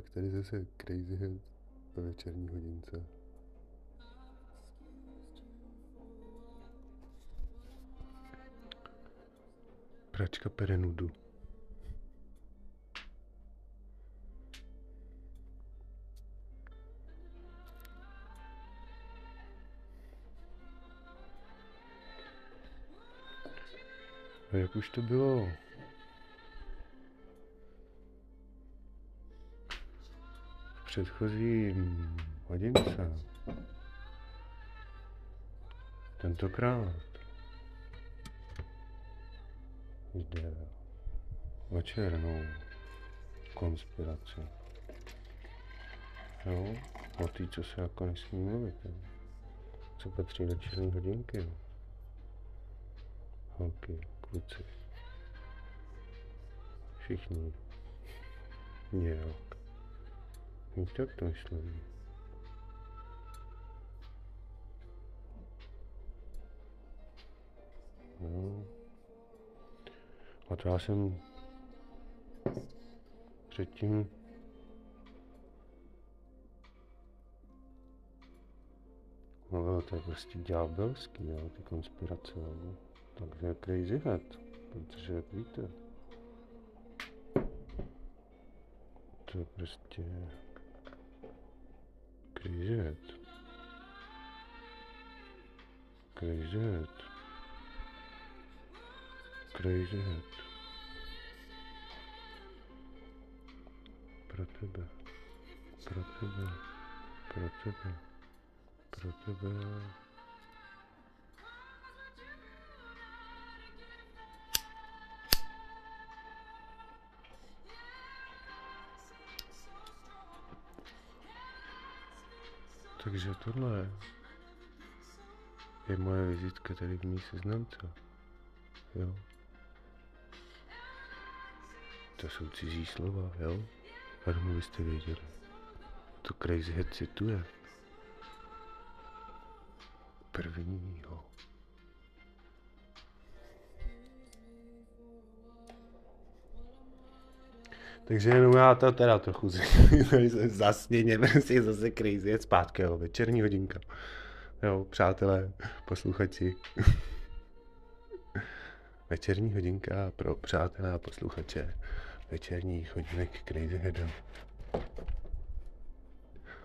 tak tady zase Crazy Head ve večerní hodince. Pračka pere nudu. A jak už to bylo? Předchozí hodince. Tentokrát jde o černou konspiraci. Jo, o té, co se jako nesmí mluvit. Jo. Co patří do černé hodinky. Jo. Holky, kluci. Všichni. Nějak. Tak to myslím. No. A to já jsem předtím No, to je prostě ďábelský, jo, ty konspirace, jo. Takže crazy head, protože jak víte, to je prostě crazy head. Crazy head. Crazy head. Pro tebe. Pro tebe. Pro Takže tohle je moje vizitka tady v mý seznamce. Jo. To jsou cizí slova, jo? Jenom byste věděli. To Crazy Head cituje. Prvního. Takže jenom já to teda trochu zasněně, prostě zase crazy je zpátky, jo, večerní hodinka. Jo, přátelé, posluchači. Večerní hodinka pro přátelé a posluchače večerních hodinek Crazy Heada.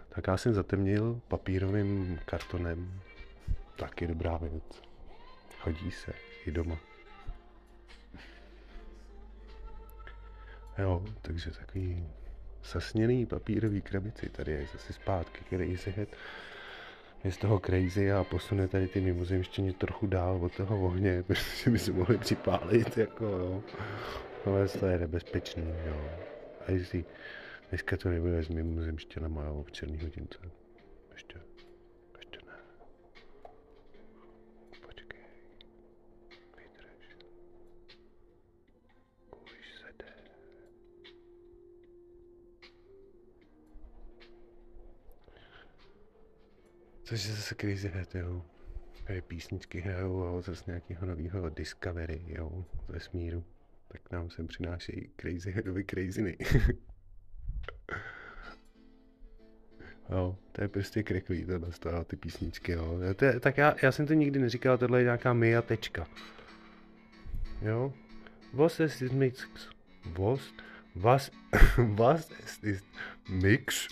Tak já jsem zatemnil papírovým kartonem. Taky dobrá věc. Hodí se i doma. Jo, takže takový sasněný papírový krabici. Tady je zase zpátky Crazy Head. Je z toho crazy a posune tady ty mimozemštěně trochu dál od toho ohně, protože by se mohli připálit, jako jo. Ale to je nebezpečný, jo. A jestli dneska to nebude s mimozemštěnama, jo, v černý hodince. Což je zase crazy head, jo. Tady písničky hrajou jo, zase nějakého nového Discovery, jo, ze smíru. Tak nám sem přinášejí crazy headovi craziny. jo, to je prostě kreklý tohle z toho, ty písničky, jo. To je, tak já, já jsem to nikdy neříkal, tohle je nějaká Mia tečka. Jo. Was es ist mix? Was? Was? Was es ist mix?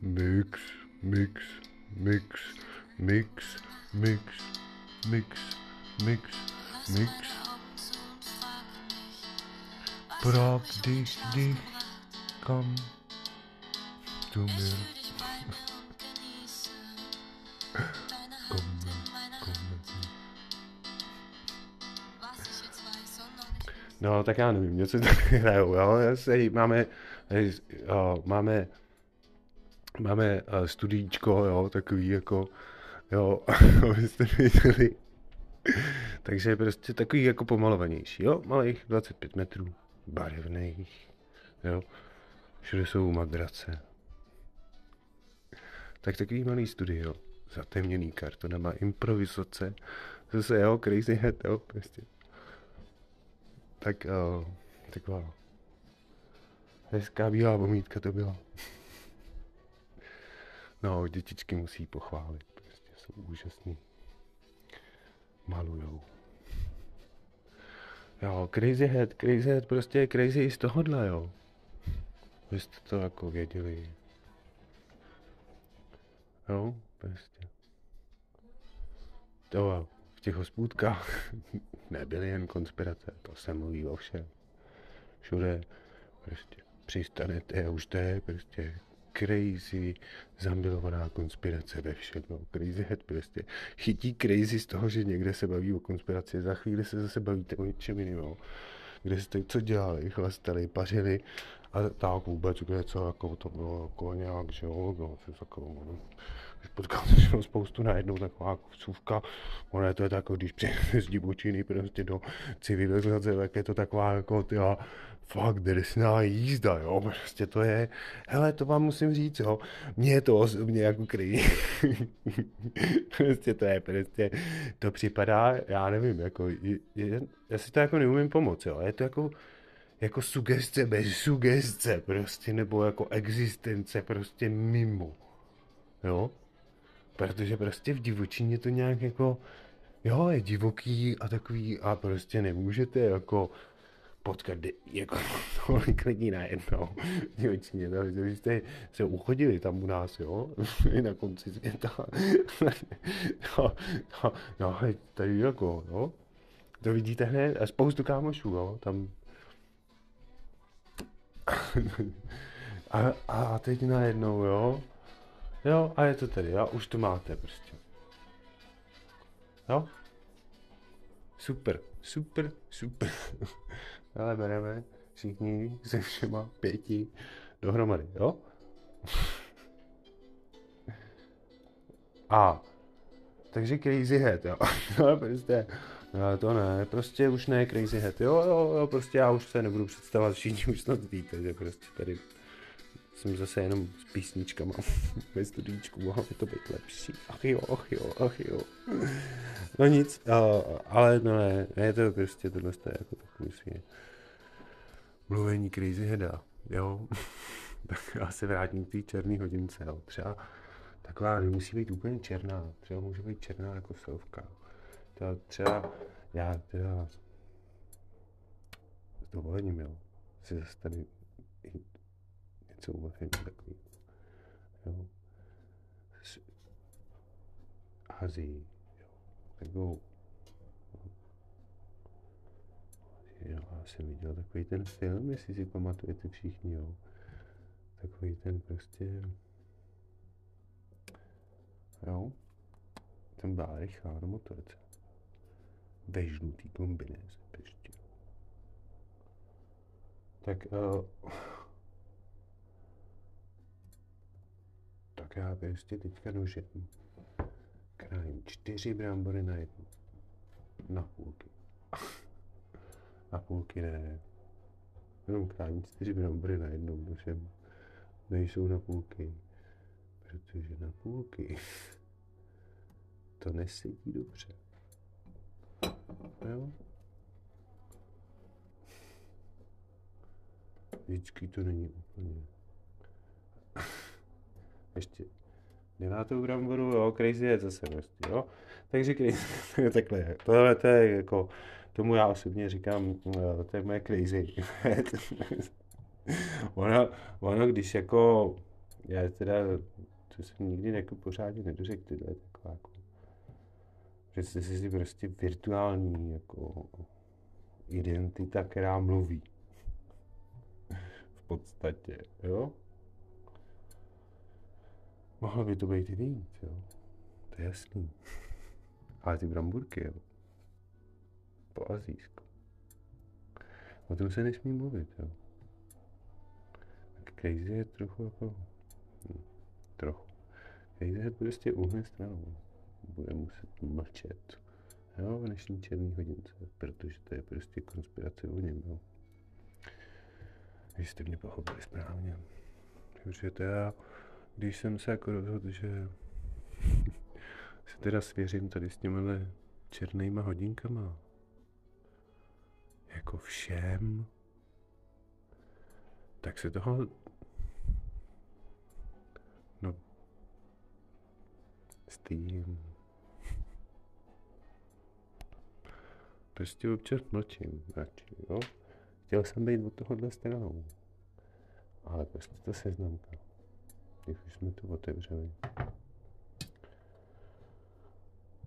Mix, mix, mix, mix, mix, mix, mix, mix. Pravdy, dich, komm zu mir. Komm, komm. No, tak já nevím, něco tak hrajou, jo. Máme, máme, máme uh, studíčko, jo, takový jako, jo, abyste věděli. Takže prostě takový jako pomalovanější, jo, malých 25 metrů, barevných, jo, všude jsou madrace. Tak takový malý studio, zatemněný kartonama, improvizace, zase jo, crazy head, jo, prostě. Tak, uh, taková Hezká bílá vomítka to byla. No, dětičky musí pochválit, prostě jsou úžasný. Malujou. Jo, Crazy Head, Crazy Head prostě je crazy i z tohohle, jo. Vy jste to jako věděli. Jo, prostě. To v těch hospůdkách nebyly jen konspirace, to se mluví o všem. Všude prostě přistanete a už to je prostě crazy, zamilovaná konspirace ve všem, no, crazy head prostě. Chytí crazy z toho, že někde se baví o konspiraci, za chvíli se zase bavíte o něčem jiném. Kde jste co dělali, chlastali, pařili a tak vůbec, kde co, jako to bylo jako nějak, že jo, no, jako, no, potkal jsem spoustu najednou taková kusůvka, ono je to je když přijde z divočiny prostě do civilizace, tak je to taková jako tyha, fakt drsná jízda, jo, prostě to je, hele, to vám musím říct, jo, mně je to osobně jako kryjí, prostě to je, prostě, to připadá, já nevím, jako, je, je, já si to jako neumím pomoct, jo, je to jako, jako sugestce bez sugestce, prostě, nebo jako existence prostě mimo, jo, protože prostě v divočině to nějak jako, jo, je divoký a takový a prostě nemůžete jako potkat jako tolik lidí najednou v divočině, vy jste se uchodili tam u nás, jo, na konci světa. no, no, no, tady jako, jo, to vidíte hned a spoustu kámošů, jo, tam. A, a teď najednou, jo, Jo, a je to tady, jo, už to máte prostě. Jo? Super, super, super. Ale bereme všichni se všema pěti dohromady, jo? A, takže crazy head, jo. No, prostě, no, to ne, prostě už ne crazy head, jo, jo, jo, prostě já už se nebudu představovat, všichni už snad víte, že prostě tady jsem zase jenom s písničkama ve studíčku, mohlo by to být lepší. Ach jo, ach jo, ach jo. No nic, ale no ne, je to prostě tohle je jako takový si mluvení crazy heada, jo. tak já se vrátím k té černé hodince, jo. Třeba taková nemusí být úplně černá, třeba může být černá jako sovka. To třeba, já teda s dovolením, jo, si zase tady něco uvařím takový. Jo. Z Azii, jo. Takovou Jo, já jsem viděl takový ten film, jestli si pamatujete všichni, jo. Takový ten prostě... Jo. Ten byla rychlá na motorce. Ve žlutý kombinéze, ještě. Tak uh, tak já prostě teďka nožem krájím čtyři brambory na jednu. Na půlky. na půlky ne. Jenom krájím čtyři brambory na jednou nožem. Nejsou na půlky. Protože na půlky to nesedí dobře. Jo? Vždycky to není úplně ještě devátou bramboru, jo, crazy je zase prostě, jo. Takže crazy, takhle je. Tohle to je jako, tomu já osobně říkám, eh, to je moje crazy. ono, ono, když jako, já teda, to jsem nikdy jako pořádně nedořekl, tyhle taková jako, představte si prostě virtuální jako identita, která mluví. V podstatě, jo? Mohlo by to být i víc, jo. To je jasný. Ale ty bramburky, jo. Po azijsku. O tom se nesmí mluvit, jo. Crazy je trochu jako... Hm, trochu. Crazy je prostě uhne stranou. Bude muset mlčet. Jo, v dnešní černý hodince, protože to je prostě konspirace o něm, jo. Vy jste mě pochopili správně. Takže to já když jsem se jako rozhodl, že se teda svěřím tady s těmihle černýma hodinkama, jako všem, tak se toho... No... S tím... Prostě občas mlčím radši, jo? Chtěl jsem být od tohohle stranou. Ale prostě to seznamka. Když už jsme to otevřeli.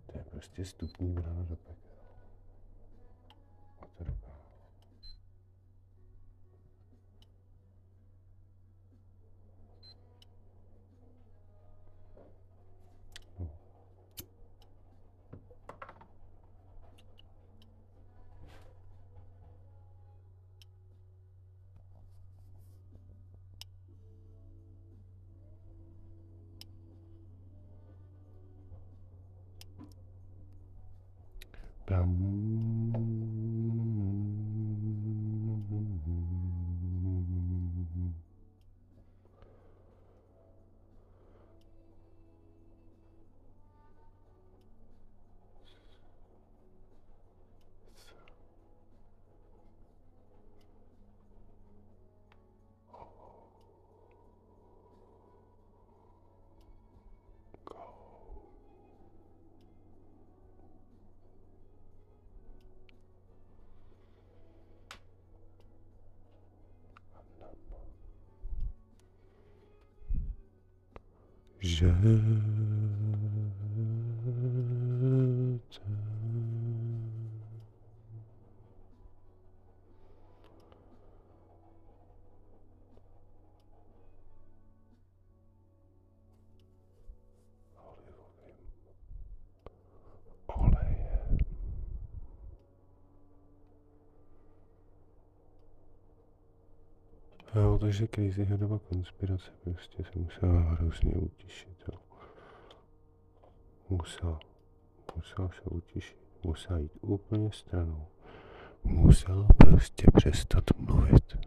To je prostě stupní brána do pekel. Že Jo, takže Crazy Headova konspirace prostě se musela hrozně utišit. Jo. Musela, musela se utišit, musela jít úplně stranou. Musela prostě přestat mluvit.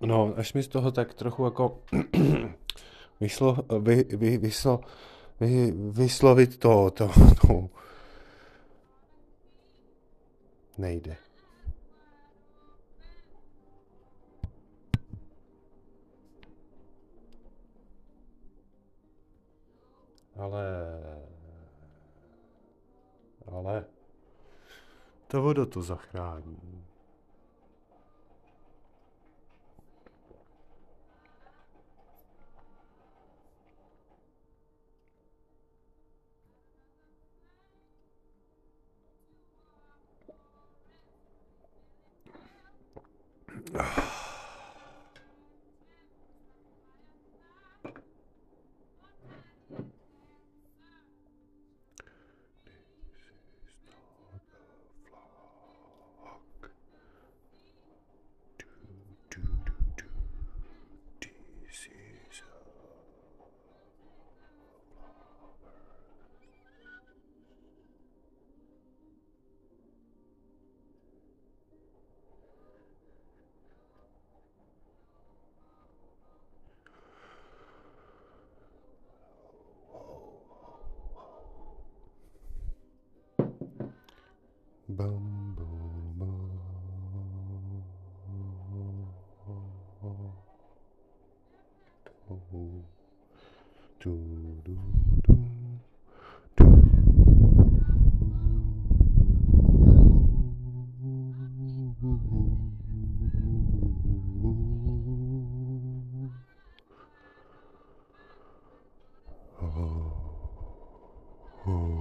No, až mi z toho tak trochu jako vyslo, vy, vy, vyslo, vy, vyslovit to, to, to, nejde. Ale... Ale... To voda to zachrání. Ah. Do, do, do, do. Oh.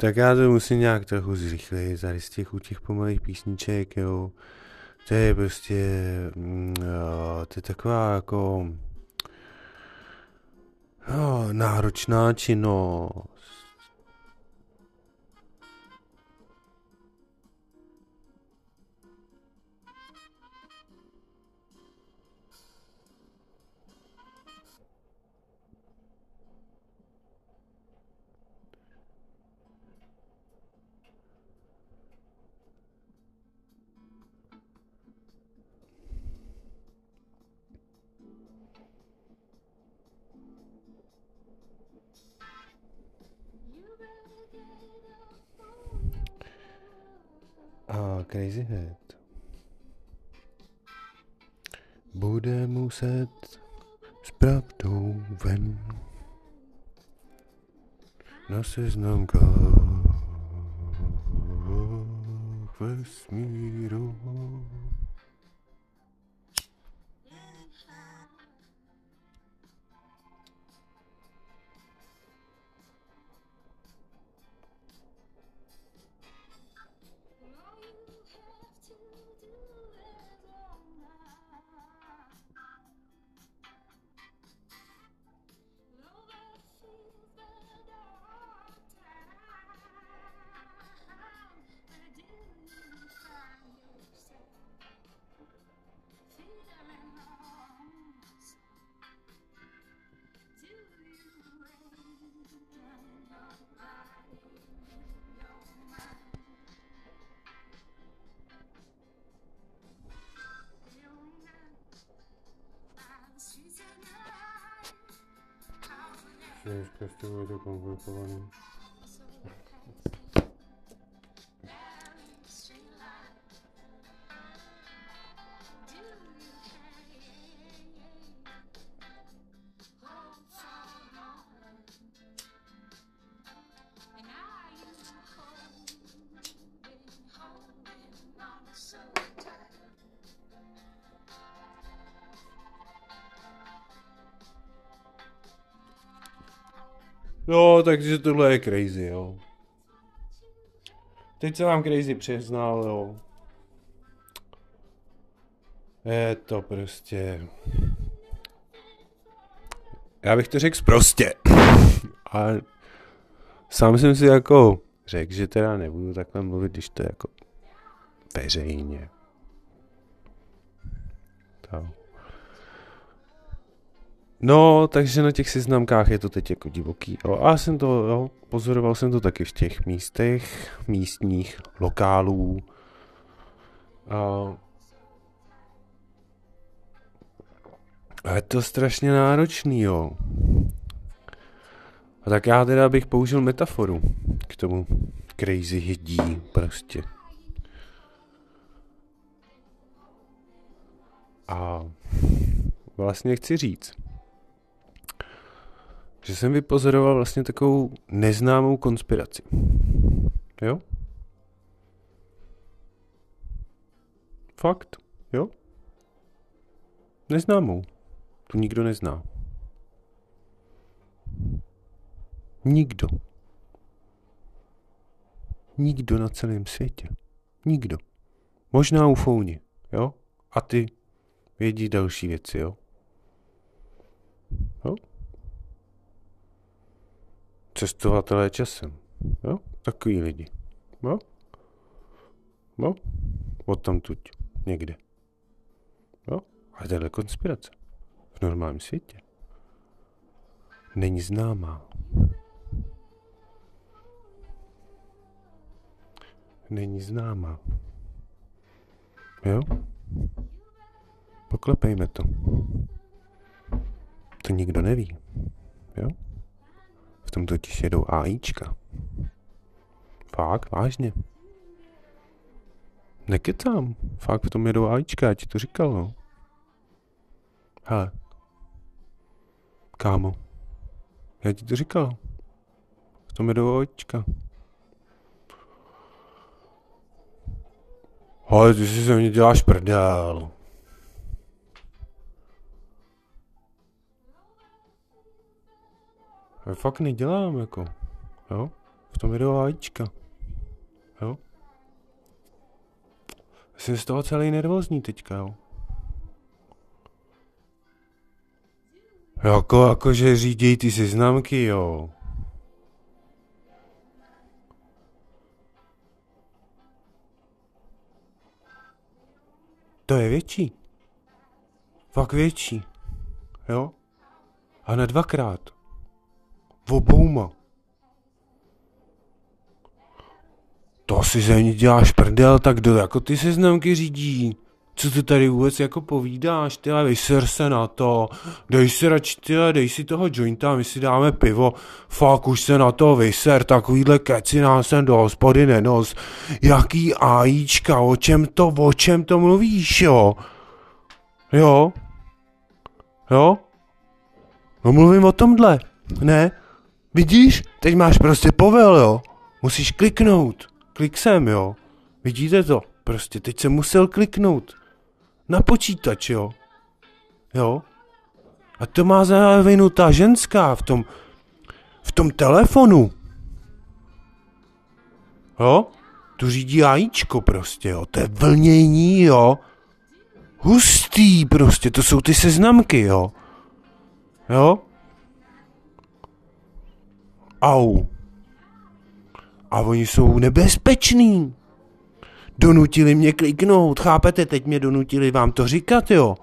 Tak já to musím nějak trochu zrychlit, tady z těch, těch pomalých písniček, jo. To je prostě, mm, to je taková jako jo, náročná činnost. Crazy Head bude muset s pravdou ven na seznamkách vesmíru. Dneska s tebou je No, takže tohle je crazy, jo. Teď se vám crazy přiznal, jo. Je to prostě... Já bych to řekl prostě. Ale sám jsem si jako řekl, že teda nebudu takhle mluvit, když to je jako veřejně. Tak. No, takže na těch seznamkách je to teď jako divoký. Jo. A já jsem to, jo, pozoroval jsem to taky v těch místech, místních lokálů. A, a je to strašně náročný, jo. A tak já teda bych použil metaforu k tomu crazy hydí prostě. A vlastně chci říct, že jsem vypozoroval vlastně takovou neznámou konspiraci. Jo? Fakt, jo? Neznámou. Tu nikdo nezná. Nikdo. Nikdo na celém světě. Nikdo. Možná ufouni, jo? A ty vědí další věci, jo? Jo? Cestovatelé časem. Jo? Takový lidi. Jo? Jo? Od tam tuď. Někde. Jo? Ale to je konspirace. V normálním světě. Není známá. Není známá. Jo? Poklepejme to. To nikdo neví. Jo? Tom totiž jedou AIčka. Fakt, vážně. Nekecám. Fakt v tom jedou AIčka, já ti to říkal, no. Hele. Kámo. Já ti to říkal. V tom jedou AIčka. Ale ty si se mě děláš prdel. Já fakt nedělám, jako, jo. V tom videu AIčka. Jo? Jsem z toho celý nervózní teďka, jo. Jako, jakože říděj ty seznamky, jo. To je větší. Fakt větší. Jo? A na dvakrát. V obouma. To si ze mě děláš prdel, tak kdo jako ty seznamky řídí? Co ty tady vůbec jako povídáš, tyhle, vyser se na to, dej si radši, tyhle, dej si toho jointa, my si dáme pivo, fakt už se na to vyser, takovýhle keci nás sem do hospody nenos, jaký ajíčka, o čem to, o čem to mluvíš, jo? Jo? Jo? No mluvím o tomhle, ne? Vidíš? Teď máš prostě povel, jo? Musíš kliknout. Klik sem, jo? Vidíte to? Prostě teď jsem musel kliknout. Na počítač, jo? Jo? A to má za ta ženská v tom, v tom telefonu. Jo? Tu řídí ajíčko prostě, jo? To je vlnění, jo? Hustý prostě, to jsou ty seznamky, jo? Jo? Au. A oni jsou nebezpeční. Donutili mě kliknout, chápete? Teď mě donutili vám to říkat, jo?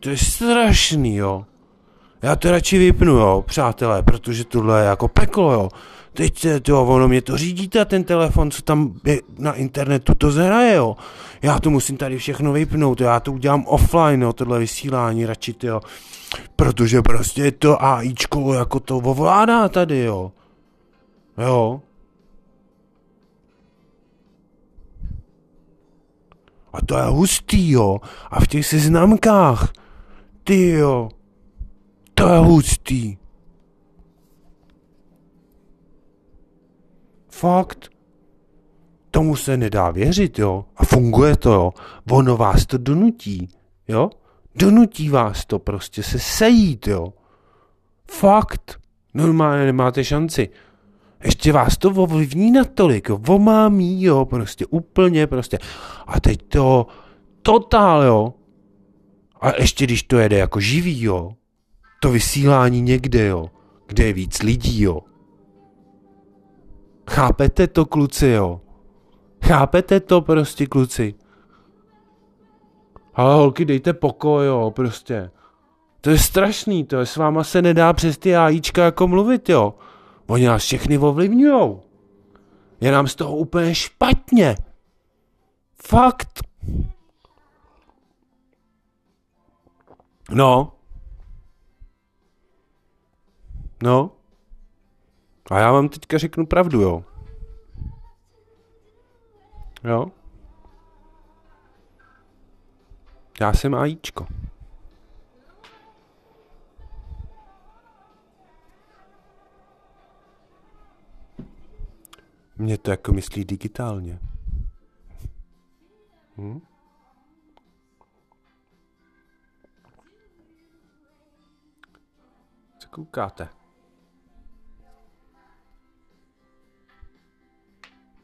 To je strašný, jo? Já to radši vypnu, jo, přátelé, protože tohle je jako peklo, jo. Teď to, ono mě to řídíte, ten telefon, co tam je na internetu, to zhraje, jo. Já to musím tady všechno vypnout, jo. já to udělám offline, jo, tohle vysílání radši, jo. Protože prostě to AIčko jako to ovládá tady, jo. Jo. A to je hustý, jo. A v těch seznamkách, ty jo, to je hustý. Fakt. Tomu se nedá věřit, jo. A funguje to, jo. Ono vás to donutí, jo. Donutí vás to prostě se sejít, jo. Fakt. Normálně nemáte šanci. Ještě vás to ovlivní natolik, omámí, jo, prostě úplně prostě. A teď to totál, jo. A ještě když to jede jako živý, jo. To vysílání někde, jo. Kde je víc lidí, jo. Chápete to, kluci, jo? Chápete to prostě, kluci? Ale holky, dejte pokoj, jo, prostě. To je strašný, to je, s váma se nedá přes ty AIčka jako mluvit, jo. Oni nás všechny ovlivňujou. Je nám z toho úplně špatně. Fakt. No. No. A já vám teďka řeknu pravdu, jo. Jo. Já jsem AIčko. Mě to jako myslí digitálně. Hm? Co koukáte?